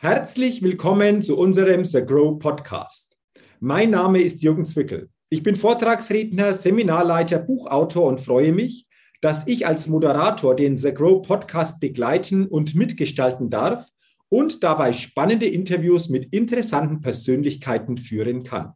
Herzlich willkommen zu unserem The Grow Podcast. Mein Name ist Jürgen Zwickel. Ich bin Vortragsredner, Seminarleiter, Buchautor und freue mich, dass ich als Moderator den The Grow Podcast begleiten und mitgestalten darf und dabei spannende Interviews mit interessanten Persönlichkeiten führen kann.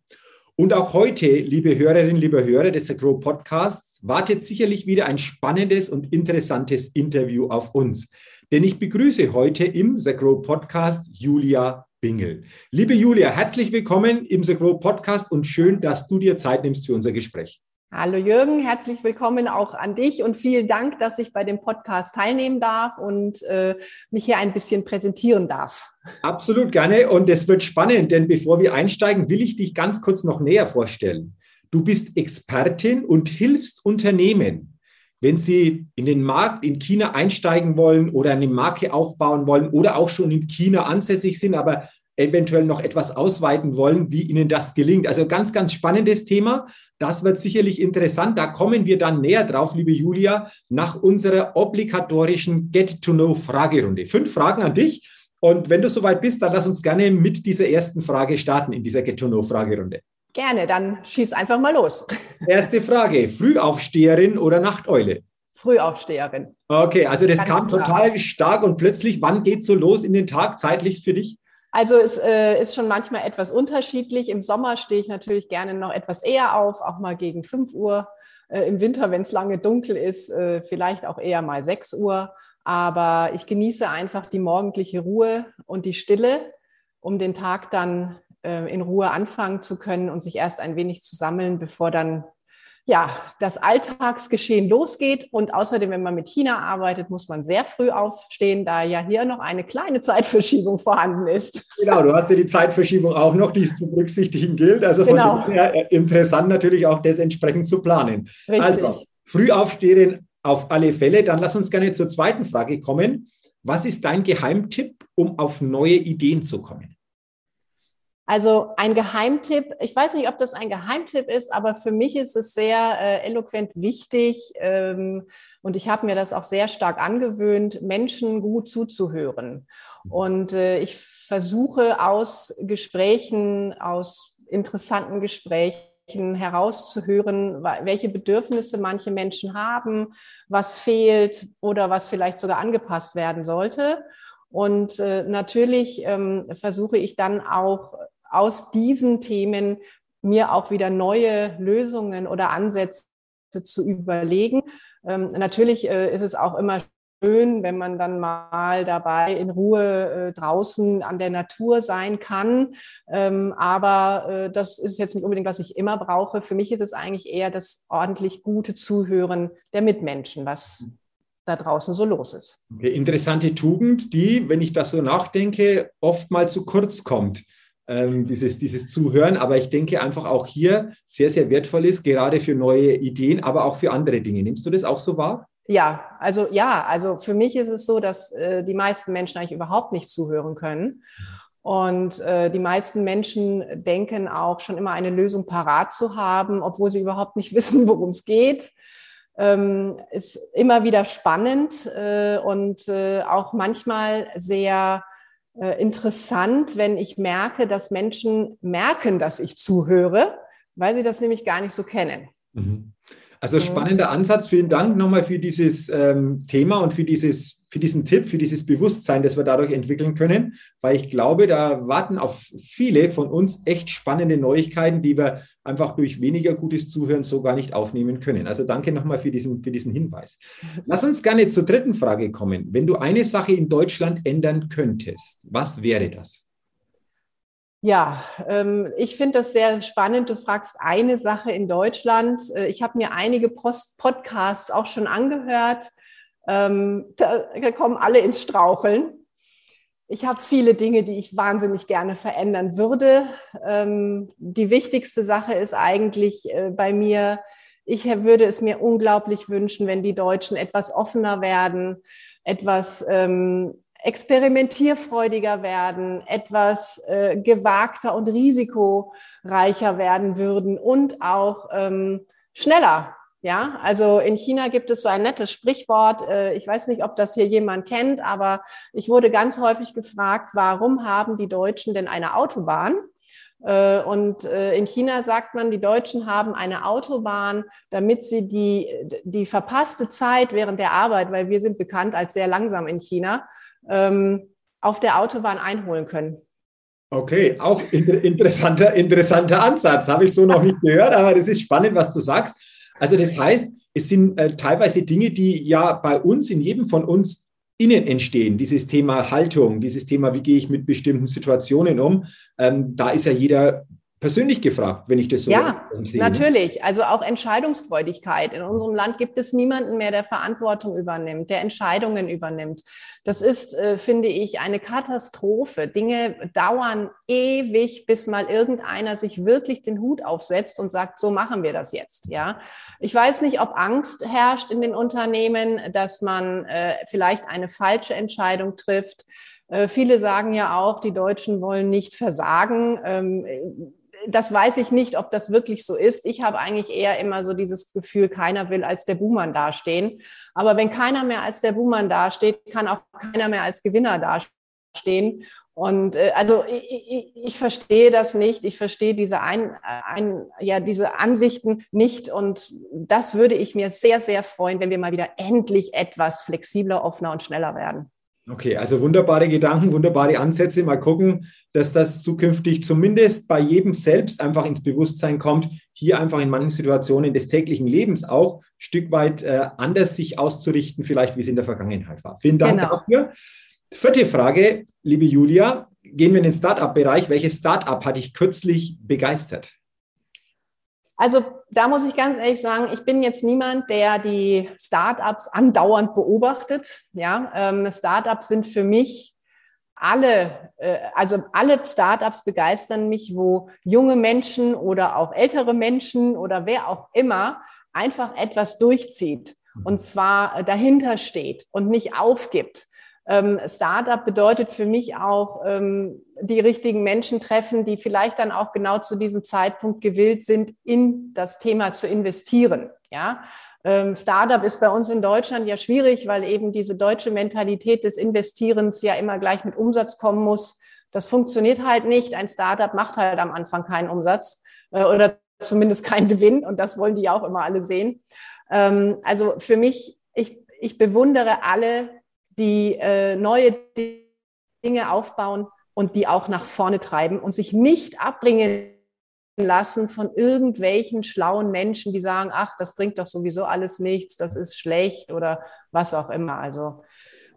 Und auch heute, liebe Hörerinnen, liebe Hörer des The Grow Podcasts, wartet sicherlich wieder ein spannendes und interessantes Interview auf uns. Denn ich begrüße heute im The Grow Podcast Julia Bingel. Liebe Julia, herzlich willkommen im The Grow Podcast und schön, dass du dir Zeit nimmst für unser Gespräch. Hallo Jürgen, herzlich willkommen auch an dich und vielen Dank, dass ich bei dem Podcast teilnehmen darf und äh, mich hier ein bisschen präsentieren darf. Absolut gerne und es wird spannend, denn bevor wir einsteigen, will ich dich ganz kurz noch näher vorstellen. Du bist Expertin und hilfst Unternehmen wenn Sie in den Markt in China einsteigen wollen oder eine Marke aufbauen wollen oder auch schon in China ansässig sind, aber eventuell noch etwas ausweiten wollen, wie Ihnen das gelingt. Also ganz, ganz spannendes Thema. Das wird sicherlich interessant. Da kommen wir dann näher drauf, liebe Julia, nach unserer obligatorischen Get-to-Know-Fragerunde. Fünf Fragen an dich. Und wenn du soweit bist, dann lass uns gerne mit dieser ersten Frage starten in dieser Get-to-Know-Fragerunde. Gerne, dann schieß einfach mal los. Erste Frage: Frühaufsteherin oder Nachteule? Frühaufsteherin. Okay, also das kam total stark und plötzlich. Wann geht so los in den Tag zeitlich für dich? Also es äh, ist schon manchmal etwas unterschiedlich. Im Sommer stehe ich natürlich gerne noch etwas eher auf, auch mal gegen 5 Uhr. Äh, Im Winter, wenn es lange dunkel ist, äh, vielleicht auch eher mal 6 Uhr. Aber ich genieße einfach die morgendliche Ruhe und die Stille, um den Tag dann äh, in Ruhe anfangen zu können und sich erst ein wenig zu sammeln, bevor dann ja, das Alltagsgeschehen losgeht. Und außerdem, wenn man mit China arbeitet, muss man sehr früh aufstehen, da ja hier noch eine kleine Zeitverschiebung vorhanden ist. Genau, du hast ja die Zeitverschiebung auch noch, die es zu berücksichtigen gilt. Also von genau. daher äh, interessant natürlich auch das entsprechend zu planen. Richtig. Also früh aufstehen auf alle Fälle. Dann lass uns gerne zur zweiten Frage kommen. Was ist dein Geheimtipp, um auf neue Ideen zu kommen? Also ein Geheimtipp, ich weiß nicht, ob das ein Geheimtipp ist, aber für mich ist es sehr äh, eloquent wichtig ähm, und ich habe mir das auch sehr stark angewöhnt, Menschen gut zuzuhören. Und äh, ich versuche aus Gesprächen, aus interessanten Gesprächen herauszuhören, welche Bedürfnisse manche Menschen haben, was fehlt oder was vielleicht sogar angepasst werden sollte. Und äh, natürlich ähm, versuche ich dann auch aus diesen Themen mir auch wieder neue Lösungen oder Ansätze zu überlegen. Ähm, natürlich äh, ist es auch immer schön, wenn man dann mal dabei in Ruhe äh, draußen an der Natur sein kann. Ähm, aber äh, das ist jetzt nicht unbedingt, was ich immer brauche. Für mich ist es eigentlich eher das ordentlich gute Zuhören der Mitmenschen, was da draußen so los ist. Okay, interessante Tugend, die, wenn ich das so nachdenke, oft mal zu kurz kommt ähm, dieses, dieses Zuhören. Aber ich denke einfach auch hier sehr, sehr wertvoll ist, gerade für neue Ideen, aber auch für andere Dinge. Nimmst du das auch so wahr? Ja, also ja, also für mich ist es so, dass äh, die meisten Menschen eigentlich überhaupt nicht zuhören können. Und äh, die meisten Menschen denken auch schon immer eine Lösung parat zu haben, obwohl sie überhaupt nicht wissen, worum es geht. Ähm, ist immer wieder spannend äh, und äh, auch manchmal sehr äh, interessant, wenn ich merke, dass Menschen merken, dass ich zuhöre, weil sie das nämlich gar nicht so kennen. Mhm. Also spannender Ansatz. Vielen Dank nochmal für dieses ähm, Thema und für, dieses, für diesen Tipp, für dieses Bewusstsein, das wir dadurch entwickeln können, weil ich glaube, da warten auf viele von uns echt spannende Neuigkeiten, die wir einfach durch weniger gutes Zuhören so gar nicht aufnehmen können. Also danke nochmal für diesen, für diesen Hinweis. Lass uns gerne zur dritten Frage kommen. Wenn du eine Sache in Deutschland ändern könntest, was wäre das? Ja, ähm, ich finde das sehr spannend. Du fragst eine Sache in Deutschland. Äh, ich habe mir einige Post Podcasts auch schon angehört. Ähm, da, kommen alle ins Straucheln. Ich habe viele Dinge, die ich wahnsinnig gerne verändern würde. Ähm, die wichtigste Sache ist eigentlich äh, bei mir, ich würde es mir unglaublich wünschen, wenn die Deutschen etwas offener werden, etwas experimentierfreudiger werden, etwas äh, gewagter und risikoreicher werden würden und auch ähm, schneller Ja, also in China gibt es so ein nettes Sprichwort. Äh, ich weiß nicht, ob das hier jemand kennt, aber ich wurde ganz häufig gefragt, warum haben die Deutschen denn eine Autobahn? Äh, und äh, in China sagt man, die Deutschen haben eine Autobahn, damit sie die, die verpasste Zeit während der Arbeit, weil wir sind bekannt als sehr langsam in China, ähm, auf der Autobahn einholen können. Okay, auch interessanter, interessanter Ansatz. Habe ich so noch nicht gehört, aber das ist spannend, was du sagst. Also das heißt, es sind äh, teilweise Dinge, die ja bei uns, in jedem von uns innen entstehen. Dieses Thema Haltung, dieses Thema, wie gehe ich mit bestimmten Situationen um. Ähm, da ist ja jeder persönlich gefragt, wenn ich das so Ja, sehe. natürlich. Also auch Entscheidungsfreudigkeit. In unserem Land gibt es niemanden mehr, der Verantwortung übernimmt, der Entscheidungen übernimmt. Das ist, äh, finde ich, eine Katastrophe. Dinge dauern ewig, bis mal irgendeiner sich wirklich den Hut aufsetzt und sagt, so machen wir das jetzt. Ja, ich weiß nicht, ob Angst herrscht in den Unternehmen, dass man äh, vielleicht eine falsche Entscheidung trifft. Äh, viele sagen ja auch, die Deutschen wollen nicht versagen. Ähm, das weiß ich nicht, ob das wirklich so ist. Ich habe eigentlich eher immer so dieses Gefühl, keiner will als der Buhmann dastehen. Aber wenn keiner mehr als der Buhmann dasteht, kann auch keiner mehr als Gewinner dastehen. Und äh, also ich, ich, ich verstehe das nicht. Ich verstehe diese, ein, ein, ja, diese Ansichten nicht. Und das würde ich mir sehr, sehr freuen, wenn wir mal wieder endlich etwas flexibler, offener und schneller werden. Okay, also wunderbare Gedanken, wunderbare Ansätze. Mal gucken, dass das zukünftig zumindest bei jedem selbst einfach ins Bewusstsein kommt, hier einfach in manchen Situationen des täglichen Lebens auch ein Stück weit äh, anders sich auszurichten, vielleicht wie es in der Vergangenheit war. Vielen Dank genau. dafür. Vierte Frage, liebe Julia, gehen wir in den Startup-Bereich. Welches Startup hat dich kürzlich begeistert? Also da muss ich ganz ehrlich sagen, ich bin jetzt niemand, der die Startups andauernd beobachtet. Ja, ähm, Startups sind für mich alle, äh, also alle Startups begeistern mich, wo junge Menschen oder auch ältere Menschen oder wer auch immer einfach etwas durchzieht und zwar dahinter steht und nicht aufgibt. Ähm, Startup bedeutet für mich auch ähm, die richtigen Menschen treffen, die vielleicht dann auch genau zu diesem Zeitpunkt gewillt sind, in das Thema zu investieren. Ja, ähm, Startup ist bei uns in Deutschland ja schwierig, weil eben diese deutsche Mentalität des Investierens ja immer gleich mit Umsatz kommen muss. Das funktioniert halt nicht. Ein Startup macht halt am Anfang keinen Umsatz äh, oder zumindest keinen Gewinn und das wollen die auch immer alle sehen. Ähm, also für mich, ich, ich bewundere alle, die äh, neue Dinge aufbauen und die auch nach vorne treiben und sich nicht abbringen lassen von irgendwelchen schlauen Menschen, die sagen, ach, das bringt doch sowieso alles nichts, das ist schlecht oder was auch immer. Also,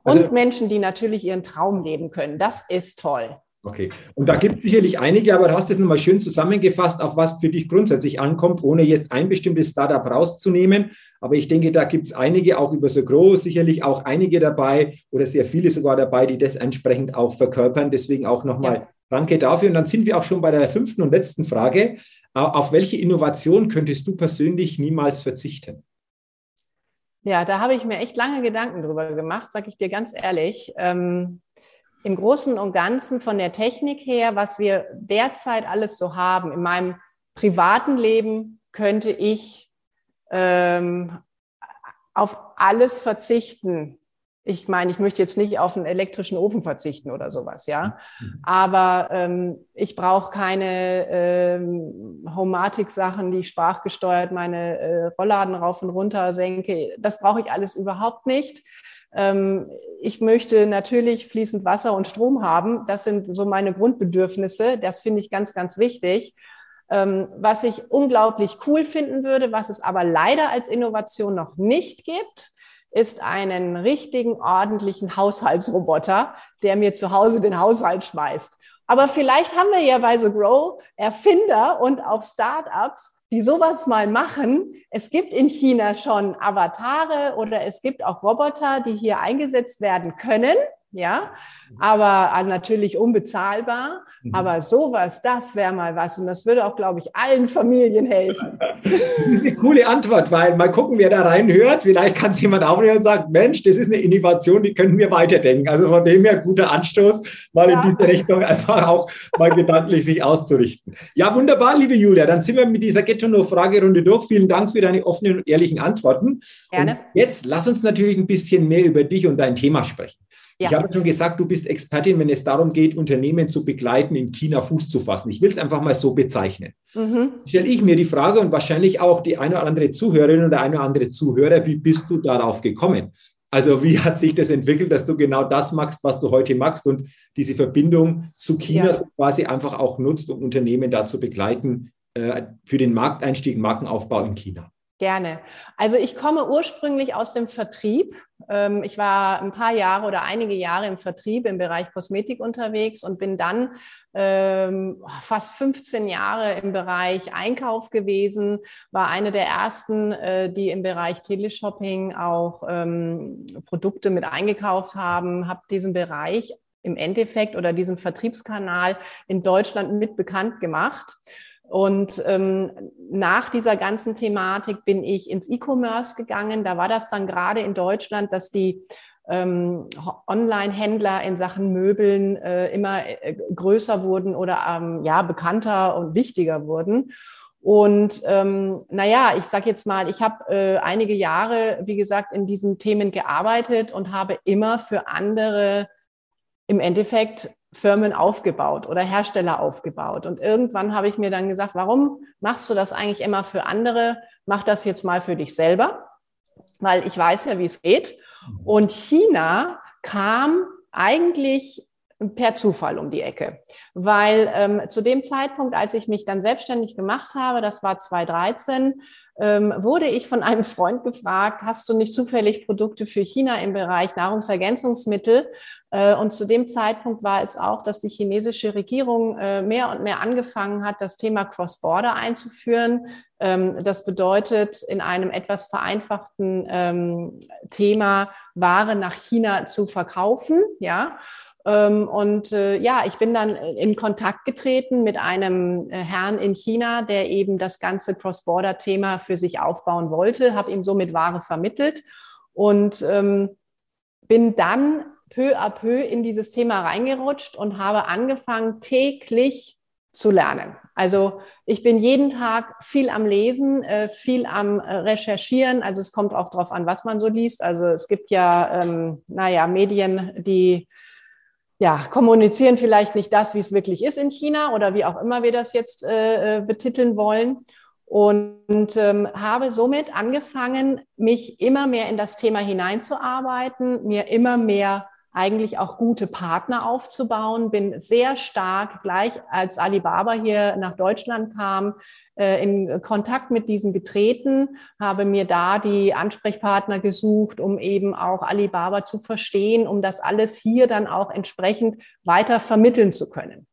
und also, Menschen, die natürlich ihren Traum leben können. Das ist toll. Okay. Und da gibt es sicherlich einige, aber du hast es nochmal schön zusammengefasst, auf was für dich grundsätzlich ankommt, ohne jetzt ein bestimmtes Startup rauszunehmen. Aber ich denke, da gibt es einige, auch über so groß, sicherlich auch einige dabei oder sehr viele sogar dabei, die das entsprechend auch verkörpern. Deswegen auch nochmal ja. danke dafür. Und dann sind wir auch schon bei der fünften und letzten Frage. Auf welche Innovation könntest du persönlich niemals verzichten? Ja, da habe ich mir echt lange Gedanken drüber gemacht, sage ich dir ganz ehrlich. Ähm, im Großen und Ganzen von der Technik her, was wir derzeit alles so haben, in meinem privaten Leben könnte ich ähm, auf alles verzichten. Ich meine, ich möchte jetzt nicht auf einen elektrischen Ofen verzichten oder sowas, ja. Mhm. Aber ähm, ich brauche keine ähm, Homatik-Sachen, die sprachgesteuert meine äh, Rollladen rauf und runter senke. Das brauche ich alles überhaupt nicht. Ähm, ich möchte natürlich fließend Wasser und Strom haben. Das sind so meine Grundbedürfnisse. Das finde ich ganz, ganz wichtig. Ähm, was ich unglaublich cool finden würde, was es aber leider als Innovation noch nicht gibt, ist einen richtigen, ordentlichen Haushaltsroboter, der mir zu Hause den Haushalt schmeißt. Aber vielleicht haben wir ja bei The Grow Erfinder und auch Startups, die sowas mal machen. Es gibt in China schon Avatare oder es gibt auch Roboter, die hier eingesetzt werden können. Ja, aber äh, natürlich unbezahlbar. Mhm. Aber sowas, das wäre mal was. Und das würde auch, glaube ich, allen Familien helfen. Das ist eine coole Antwort, weil mal gucken, wer da reinhört. Vielleicht kann es jemand aufnehmen und sagen, Mensch, das ist eine Innovation, die können wir weiterdenken. Also von dem her guter Anstoß, mal ja. in diese Richtung einfach auch mal gedanklich sich auszurichten. Ja, wunderbar, liebe Julia. Dann sind wir mit dieser Ghetto-No-Fragerunde durch. Vielen Dank für deine offenen und ehrlichen Antworten. Gerne. Und jetzt lass uns natürlich ein bisschen mehr über dich und dein Thema sprechen. Ja. Ich habe schon gesagt, du bist Expertin, wenn es darum geht, Unternehmen zu begleiten, in China Fuß zu fassen. Ich will es einfach mal so bezeichnen. Mhm. Stelle ich mir die Frage und wahrscheinlich auch die eine oder andere Zuhörerin oder eine oder andere Zuhörer, wie bist du darauf gekommen? Also wie hat sich das entwickelt, dass du genau das machst, was du heute machst und diese Verbindung zu China ja. quasi einfach auch nutzt, um Unternehmen da zu begleiten äh, für den Markteinstieg, Markenaufbau in China? Gerne. Also ich komme ursprünglich aus dem Vertrieb. Ähm, ich war ein paar Jahre oder einige Jahre im Vertrieb im Bereich Kosmetik unterwegs und bin dann ähm, fast 15 Jahre im Bereich Einkauf gewesen, war eine der ersten, äh, die im Bereich Teleshopping auch ähm, Produkte mit eingekauft haben, habe diesen Bereich im Endeffekt oder diesen Vertriebskanal in Deutschland mit bekannt gemacht und ähm, nach dieser ganzen Thematik bin ich ins E-Commerce gegangen. Da war das dann gerade in Deutschland, dass die ähm, Online-Händler in Sachen Möbeln äh, immer äh, größer wurden oder ähm, ja bekannter und wichtiger wurden. Und ähm, naja, ich sage jetzt mal, ich habe äh, einige Jahre, wie gesagt, in diesen Themen gearbeitet und habe immer für andere im Endeffekt Firmen aufgebaut oder Hersteller aufgebaut. Und irgendwann habe ich mir dann gesagt, warum machst du das eigentlich immer für andere? Mach das jetzt mal für dich selber, weil ich weiß ja, wie es geht. Und China kam eigentlich per Zufall um die Ecke, weil ähm, zu dem Zeitpunkt, als ich mich dann selbstständig gemacht habe, das war 2013, ähm, wurde ich von einem Freund gefragt, hast du nicht zufällig Produkte für China im Bereich Nahrungsergänzungsmittel? Äh, und zu dem Zeitpunkt war es auch, dass die chinesische Regierung äh, mehr und mehr angefangen hat, das Thema Cross-Border einzuführen. Ähm, das bedeutet, in einem etwas vereinfachten ähm, Thema Ware nach China zu verkaufen, ja. Ähm, und äh, ja, ich bin dann in Kontakt getreten mit einem äh, Herrn in China, der eben das ganze Cross-Border-Thema für sich aufbauen wollte, habe ihm somit Ware vermittelt und ähm, bin dann peu à peu in dieses Thema reingerutscht und habe angefangen, täglich zu lernen. Also ich bin jeden Tag viel am Lesen, äh, viel am äh, Recherchieren. Also es kommt auch darauf an, was man so liest. Also es gibt ja, ähm, naja, Medien, die ja, kommunizieren vielleicht nicht das, wie es wirklich ist in China oder wie auch immer wir das jetzt äh, äh, betiteln wollen. Und ähm, habe somit angefangen, mich immer mehr in das Thema hineinzuarbeiten, mir immer mehr eigentlich auch gute Partner aufzubauen. Bin sehr stark gleich als Alibaba hier nach Deutschland kam, äh, in Kontakt mit diesen getreten, habe mir da die Ansprechpartner gesucht, um eben auch Alibaba zu verstehen, um das alles hier dann auch entsprechend weiter vermitteln zu können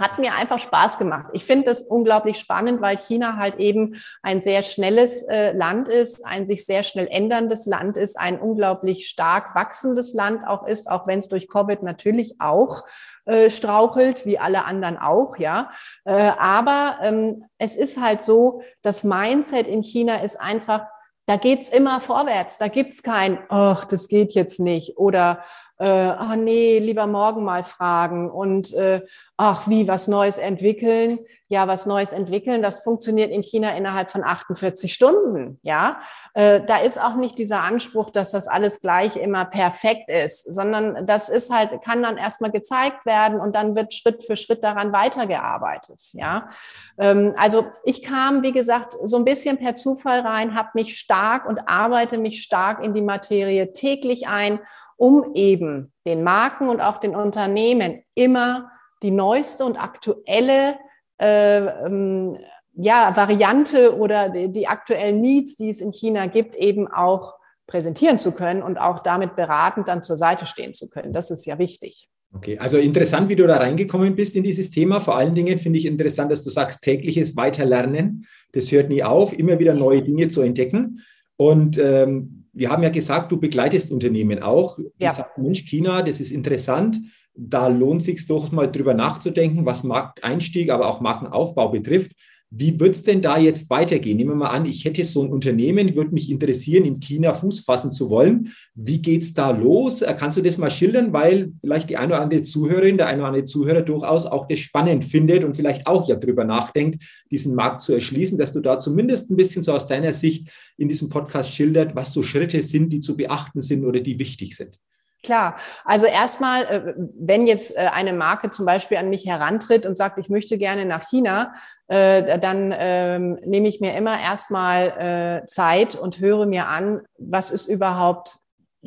hat mir einfach Spaß gemacht. Ich finde das unglaublich spannend, weil China halt eben ein sehr schnelles äh, Land ist, ein sich sehr schnell änderndes Land ist, ein unglaublich stark wachsendes Land auch ist, auch wenn es durch Covid natürlich auch äh, strauchelt, wie alle anderen auch, ja. Äh, aber ähm, es ist halt so, das Mindset in China ist einfach, da geht's immer vorwärts. Da gibt's kein, ach, das geht jetzt nicht oder äh, ach nee, lieber morgen mal fragen und äh, ach, wie was Neues entwickeln. Ja, was Neues entwickeln, das funktioniert in China innerhalb von 48 Stunden. Ja, äh, da ist auch nicht dieser Anspruch, dass das alles gleich immer perfekt ist, sondern das ist halt, kann dann erstmal gezeigt werden und dann wird Schritt für Schritt daran weitergearbeitet. Ja, ähm, also ich kam, wie gesagt, so ein bisschen per Zufall rein, habe mich stark und arbeite mich stark in die Materie täglich ein um eben den Marken und auch den Unternehmen immer die neueste und aktuelle äh, ähm, ja, Variante oder die, die aktuellen Needs, die es in China gibt, eben auch präsentieren zu können und auch damit beratend dann zur Seite stehen zu können. Das ist ja wichtig. Okay, also interessant, wie du da reingekommen bist in dieses Thema. Vor allen Dingen finde ich interessant, dass du sagst, tägliches Weiterlernen. Das hört nie auf, immer wieder neue Dinge zu entdecken. Und ähm, wir haben ja gesagt, du begleitest Unternehmen auch. Die ja. sagen, Mensch, China, das ist interessant. Da lohnt es sich doch mal drüber nachzudenken, was Markteinstieg, aber auch Markenaufbau betrifft. Wie wird es denn da jetzt weitergehen? Nehmen wir mal an, ich hätte so ein Unternehmen, würde mich interessieren, in China Fuß fassen zu wollen. Wie geht es da los? Äh, kannst du das mal schildern, weil vielleicht die eine oder andere Zuhörerin, der eine oder andere Zuhörer durchaus auch das spannend findet und vielleicht auch ja drüber nachdenkt, diesen Markt zu erschließen, dass du da zumindest ein bisschen so aus deiner Sicht in diesem Podcast schildert, was so Schritte sind, die zu beachten sind oder die wichtig sind. Klar, also erstmal, äh, wenn jetzt äh, eine Marke zum Beispiel an mich herantritt und sagt, ich möchte gerne nach China, äh, dann ähm, nehme ich mir immer erstmal Zeit und höre mir an, was ist überhaupt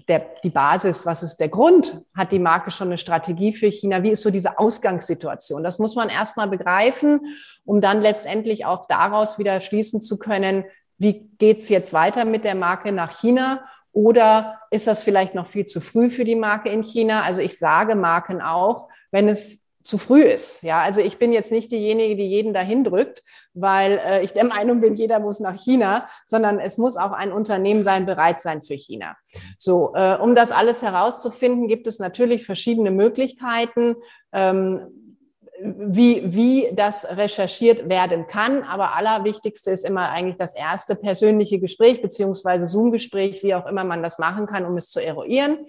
der, die Basis, was ist der Grund? Hat die Marke schon eine Strategie für China? Wie ist so diese Ausgangssituation? Das muss man erstmal begreifen, um dann letztendlich auch daraus wieder schließen zu können, wie geht's jetzt weiter mit der Marke nach China oder ist das vielleicht noch viel zu früh für die Marke in China? Also ich sage Marken auch, wenn es zu früh ist. Ja, also ich bin jetzt nicht diejenige, die jeden dahin drückt, weil äh, ich der Meinung bin, jeder muss nach China, sondern es muss auch ein Unternehmen sein, bereit sein für China. So, äh, um das alles herauszufinden, gibt es natürlich verschiedene Möglichkeiten. Ähm, wie, wie das recherchiert werden kann. Aber allerwichtigste ist immer eigentlich das erste persönliche Gespräch beziehungsweise Zoom-Gespräch, wie auch immer man das machen kann, um es zu eruieren.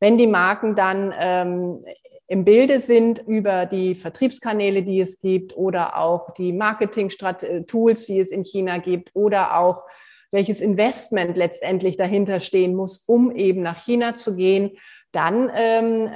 Wenn die Marken dann ähm, im Bilde sind über die Vertriebskanäle, die es gibt oder auch die Marketing-Tools, die es in China gibt oder auch welches Investment letztendlich dahinter stehen muss, um eben nach China zu gehen, dann ähm,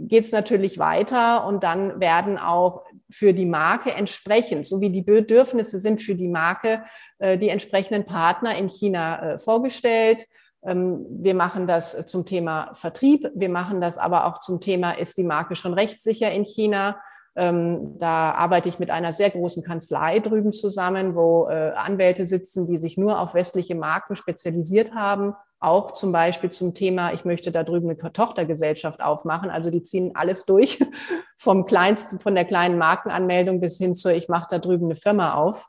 geht es natürlich weiter und dann werden auch für die Marke entsprechend, so wie die Bedürfnisse sind für die Marke, äh, die entsprechenden Partner in China äh, vorgestellt. Ähm, wir machen das zum Thema Vertrieb. Wir machen das aber auch zum Thema, ist die Marke schon rechtssicher in China? Ähm, da arbeite ich mit einer sehr großen Kanzlei drüben zusammen, wo äh, Anwälte sitzen, die sich nur auf westliche Marken spezialisiert haben auch zum Beispiel zum Thema, ich möchte da drüben eine Tochtergesellschaft aufmachen. Also die ziehen alles durch, vom kleinsten, von der kleinen Markenanmeldung bis hin zu, ich mache da drüben eine Firma auf.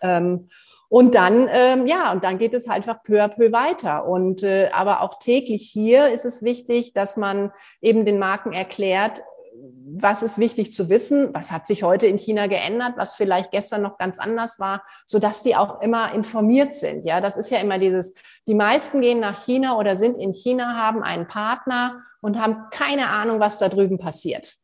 Ähm, und dann, ähm, ja, und dann geht es halt einfach peu à peu weiter. Und äh, aber auch täglich hier ist es wichtig, dass man eben den Marken erklärt, was ist wichtig zu wissen, was hat sich heute in China geändert, was vielleicht gestern noch ganz anders war, so dass die auch immer informiert sind. Ja, das ist ja immer dieses, die meisten gehen nach China oder sind in China, haben einen Partner und haben keine Ahnung, was da drüben passiert.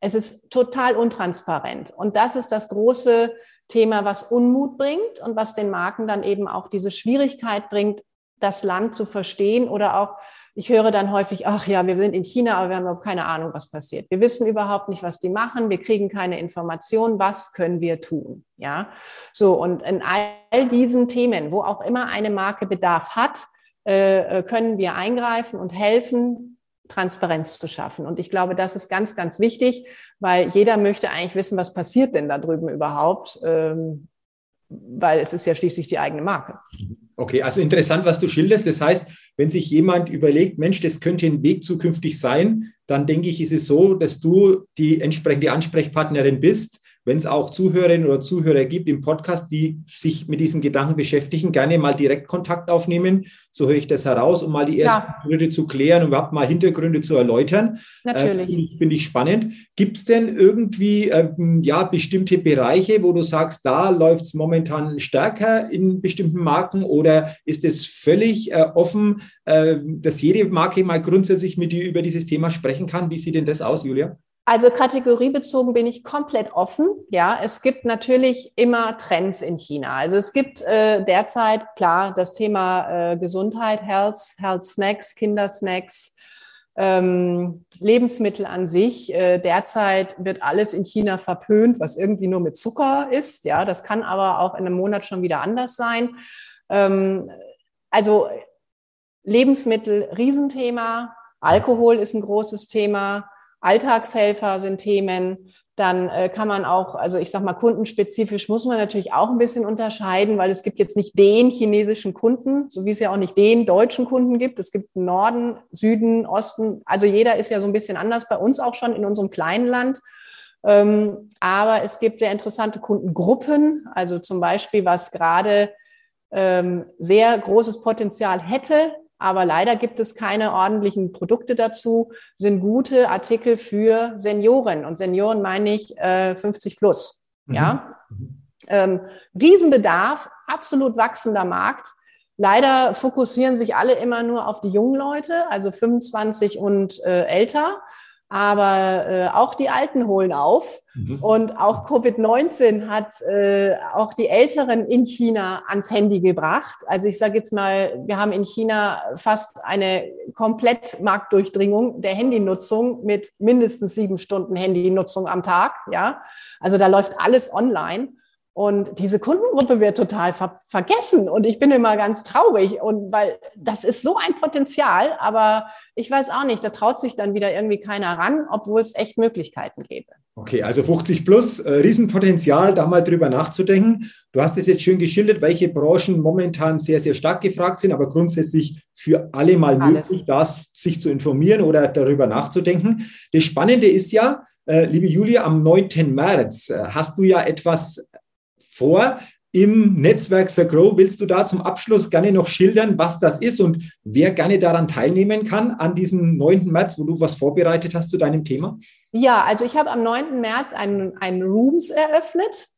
Es ist total untransparent. Und das ist das große Thema, was Unmut bringt und was den Marken dann eben auch diese Schwierigkeit bringt, das Land zu verstehen oder auch ich höre dann häufig, ach ja, wir sind in China, aber wir haben überhaupt keine Ahnung, was passiert. Wir wissen überhaupt nicht, was die machen. Wir kriegen keine Informationen. Was können wir tun? Ja, so und in all diesen Themen, wo auch immer eine Marke Bedarf hat, äh, äh, können wir eingreifen und helfen, Transparenz zu schaffen. Und ich glaube, das ist ganz, ganz wichtig, weil jeder möchte eigentlich wissen, was passiert denn da drüben überhaupt, ähm, weil es ist ja schließlich die eigene Marke. Okay, also interessant, was du schilderst. Das heißt, wenn sich jemand überlegt, Mensch, das könnte ein Weg zukünftig sein, dann denke ich, ist es so, dass du die entsprechende Ansprechpartnerin bist, wenn es auch Zuhörerinnen oder Zuhörer gibt im Podcast, die sich mit diesem Gedanken beschäftigen, gerne mal direkt Kontakt aufnehmen. So höre ich das heraus, um mal die ersten ja. Schritte zu klären und überhaupt mal Hintergründe zu erläutern. Natürlich. Äh, Finde ich spannend. Gibt es denn irgendwie ähm, ja, bestimmte Bereiche, wo du sagst, da läuft es momentan stärker in bestimmten Marken oder ist es völlig äh, offen, äh, dass jede Marke mal grundsätzlich mit dir über dieses Thema sprechen kann? Wie sieht denn das aus, Julia? Also kategoriebezogen bin ich komplett offen. Ja, es gibt natürlich immer Trends in China. Also es gibt äh, derzeit klar das Thema äh, Gesundheit, Health, Health Snacks, Kindersnacks, ähm, Lebensmittel an sich. Äh, derzeit wird alles in China verpönt, was irgendwie nur mit Zucker ist. Ja, das kann aber auch in einem Monat schon wieder anders sein. Ähm, also Lebensmittel, Riesenthema. Alkohol ist ein großes Thema. Alltagshelfer sind Themen. Dann äh, kann man auch, also ich sag mal, kundenspezifisch muss man natürlich auch ein bisschen unterscheiden, weil es gibt jetzt nicht den chinesischen Kunden, so wie es ja auch nicht den deutschen Kunden gibt. Es gibt Norden, Süden, Osten. Also jeder ist ja so ein bisschen anders bei uns auch schon in unserem kleinen Land. Ähm, aber es gibt sehr interessante Kundengruppen, also zum Beispiel, was gerade ähm, sehr großes Potenzial hätte, aber leider gibt es keine ordentlichen Produkte dazu, sind gute Artikel für Senioren. Und Senioren meine ich äh, 50 plus. Mhm. Ja. Ähm, Riesenbedarf, absolut wachsender Markt. Leider fokussieren sich alle immer nur auf die jungen Leute, also 25 und äh, älter aber äh, auch die Alten holen auf. Mhm. Und auch Covid-19 hat äh, auch die Älteren in China ans Handy gebracht. Also ich sage jetzt mal, wir haben in China fast eine Komplettmarktdurchdringung der Handynutzung mit mindestens sieben Stunden Handynutzung am Tag. Ja, also da läuft alles online. Und diese Kundengruppe wird total ver vergessen. Und ich bin immer ganz traurig. Und weil das ist so ein Potenzial, aber ich weiß auch nicht, da traut sich dann wieder irgendwie keiner ran, obwohl es echt Möglichkeiten gäbe. Okay, also 50 plus, äh, Riesenpotenzial, da mal drüber nachzudenken. Du hast es jetzt schön geschildert, welche Branchen momentan sehr, sehr stark gefragt sind, aber grundsätzlich für alle mal Alles. möglich, das sich zu informieren oder darüber nachzudenken. Das Spannende ist ja, äh, liebe Julia, am 9. März äh, hast du ja etwas vor im Netzwerk The Grow. Willst du da zum Abschluss gerne noch schildern, was das ist und wer gerne daran teilnehmen kann an diesem 9. März, wo du was vorbereitet hast zu deinem Thema? Ja, also ich habe am 9. März einen, einen Rooms eröffnet.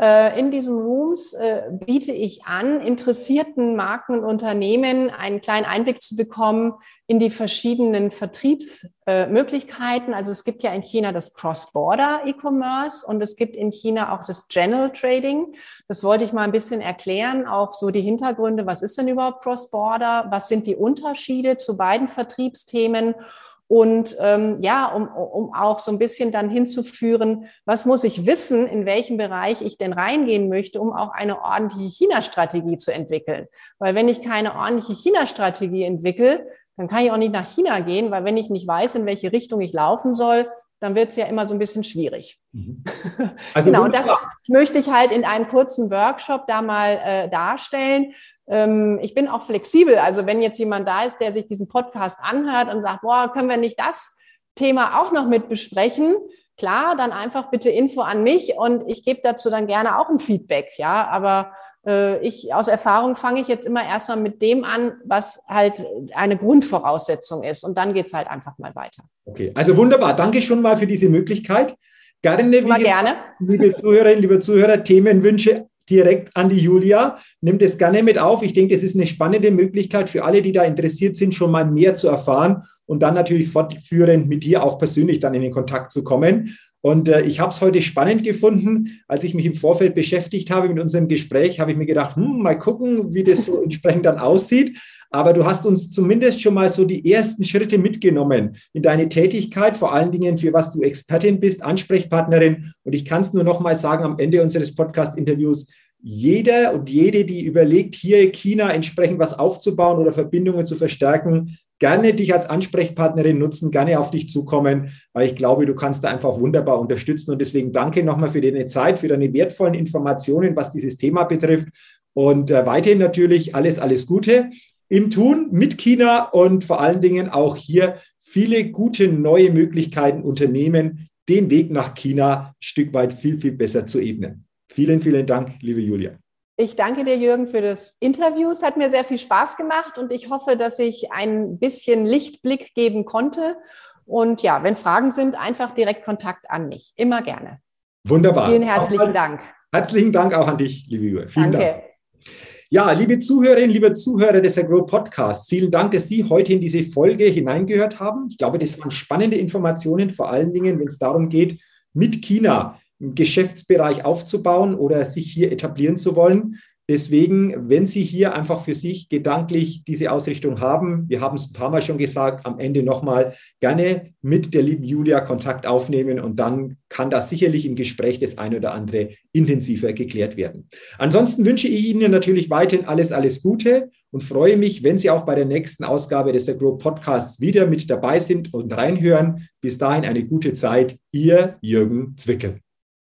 Äh, in diesen Rooms äh, biete ich an, interessierten Marken und Unternehmen einen kleinen Einblick zu bekommen in die verschiedenen Vertriebsmöglichkeiten. Also es gibt ja in China das Cross-Border E-Commerce und es gibt in China auch das General Trading. Das wollte ich mal ein bisschen erklären, auch so die Hintergründe. Was ist denn überhaupt Cross-Border? Was sind die Unterschiede zu beiden Vertriebsthemen? Und ähm, ja, um, um auch so ein bisschen dann hinzuführen, was muss ich wissen, in welchem Bereich ich denn reingehen möchte, um auch eine ordentliche China-Strategie zu entwickeln. Weil wenn ich keine ordentliche China-Strategie entwickle, dann kann ich auch nicht nach China gehen, weil wenn ich nicht weiß, in welche Richtung ich laufen soll, dann wird es ja immer so ein bisschen schwierig. Mhm. Also genau, und das möchte ich halt in einem kurzen Workshop da mal äh, darstellen. Ähm, ich bin auch flexibel. Also wenn jetzt jemand da ist, der sich diesen Podcast anhört und sagt, boah, können wir nicht das Thema auch noch mit besprechen? Klar, dann einfach bitte Info an mich und ich gebe dazu dann gerne auch ein Feedback. Ja, aber ich aus Erfahrung fange ich jetzt immer erstmal mit dem an, was halt eine Grundvoraussetzung ist. Und dann geht es halt einfach mal weiter. Okay, also wunderbar. Danke schon mal für diese Möglichkeit. Gerne, wie gesagt, gerne. liebe Zuhörerinnen, liebe Zuhörer, Themenwünsche direkt an die Julia. Nimm das gerne mit auf. Ich denke, das ist eine spannende Möglichkeit für alle, die da interessiert sind, schon mal mehr zu erfahren und dann natürlich fortführend mit dir auch persönlich dann in den Kontakt zu kommen. Und äh, ich habe es heute spannend gefunden, als ich mich im Vorfeld beschäftigt habe mit unserem Gespräch, habe ich mir gedacht, hm, mal gucken, wie das so entsprechend dann aussieht. Aber du hast uns zumindest schon mal so die ersten Schritte mitgenommen in deine Tätigkeit, vor allen Dingen für was du Expertin bist, Ansprechpartnerin. Und ich kann es nur noch mal sagen am Ende unseres Podcast-Interviews, jeder und jede, die überlegt, hier China entsprechend was aufzubauen oder Verbindungen zu verstärken, gerne dich als Ansprechpartnerin nutzen, gerne auf dich zukommen, weil ich glaube, du kannst da einfach wunderbar unterstützen. Und deswegen danke nochmal für deine Zeit, für deine wertvollen Informationen, was dieses Thema betrifft. Und äh, weiterhin natürlich alles, alles Gute im Tun mit China und vor allen Dingen auch hier viele gute neue Möglichkeiten, Unternehmen den Weg nach China ein Stück weit viel, viel besser zu ebnen. Vielen, vielen Dank, liebe Julia. Ich danke dir, Jürgen, für das Interview. Es hat mir sehr viel Spaß gemacht und ich hoffe, dass ich ein bisschen Lichtblick geben konnte. Und ja, wenn Fragen sind, einfach direkt Kontakt an mich. Immer gerne. Wunderbar. Vielen herzlichen Dank. Herzlichen Dank auch an dich, liebe Julia. Vielen danke. Dank. Ja, liebe Zuhörerinnen, liebe Zuhörer des Agro Podcasts, vielen Dank, dass Sie heute in diese Folge hineingehört haben. Ich glaube, das waren spannende Informationen, vor allen Dingen, wenn es darum geht, mit China Geschäftsbereich aufzubauen oder sich hier etablieren zu wollen. Deswegen, wenn Sie hier einfach für sich gedanklich diese Ausrichtung haben, wir haben es ein paar Mal schon gesagt, am Ende nochmal gerne mit der lieben Julia Kontakt aufnehmen und dann kann das sicherlich im Gespräch das eine oder andere intensiver geklärt werden. Ansonsten wünsche ich Ihnen natürlich weiterhin alles, alles Gute und freue mich, wenn Sie auch bei der nächsten Ausgabe des Agro Podcasts wieder mit dabei sind und reinhören. Bis dahin eine gute Zeit. Ihr Jürgen Zwickel.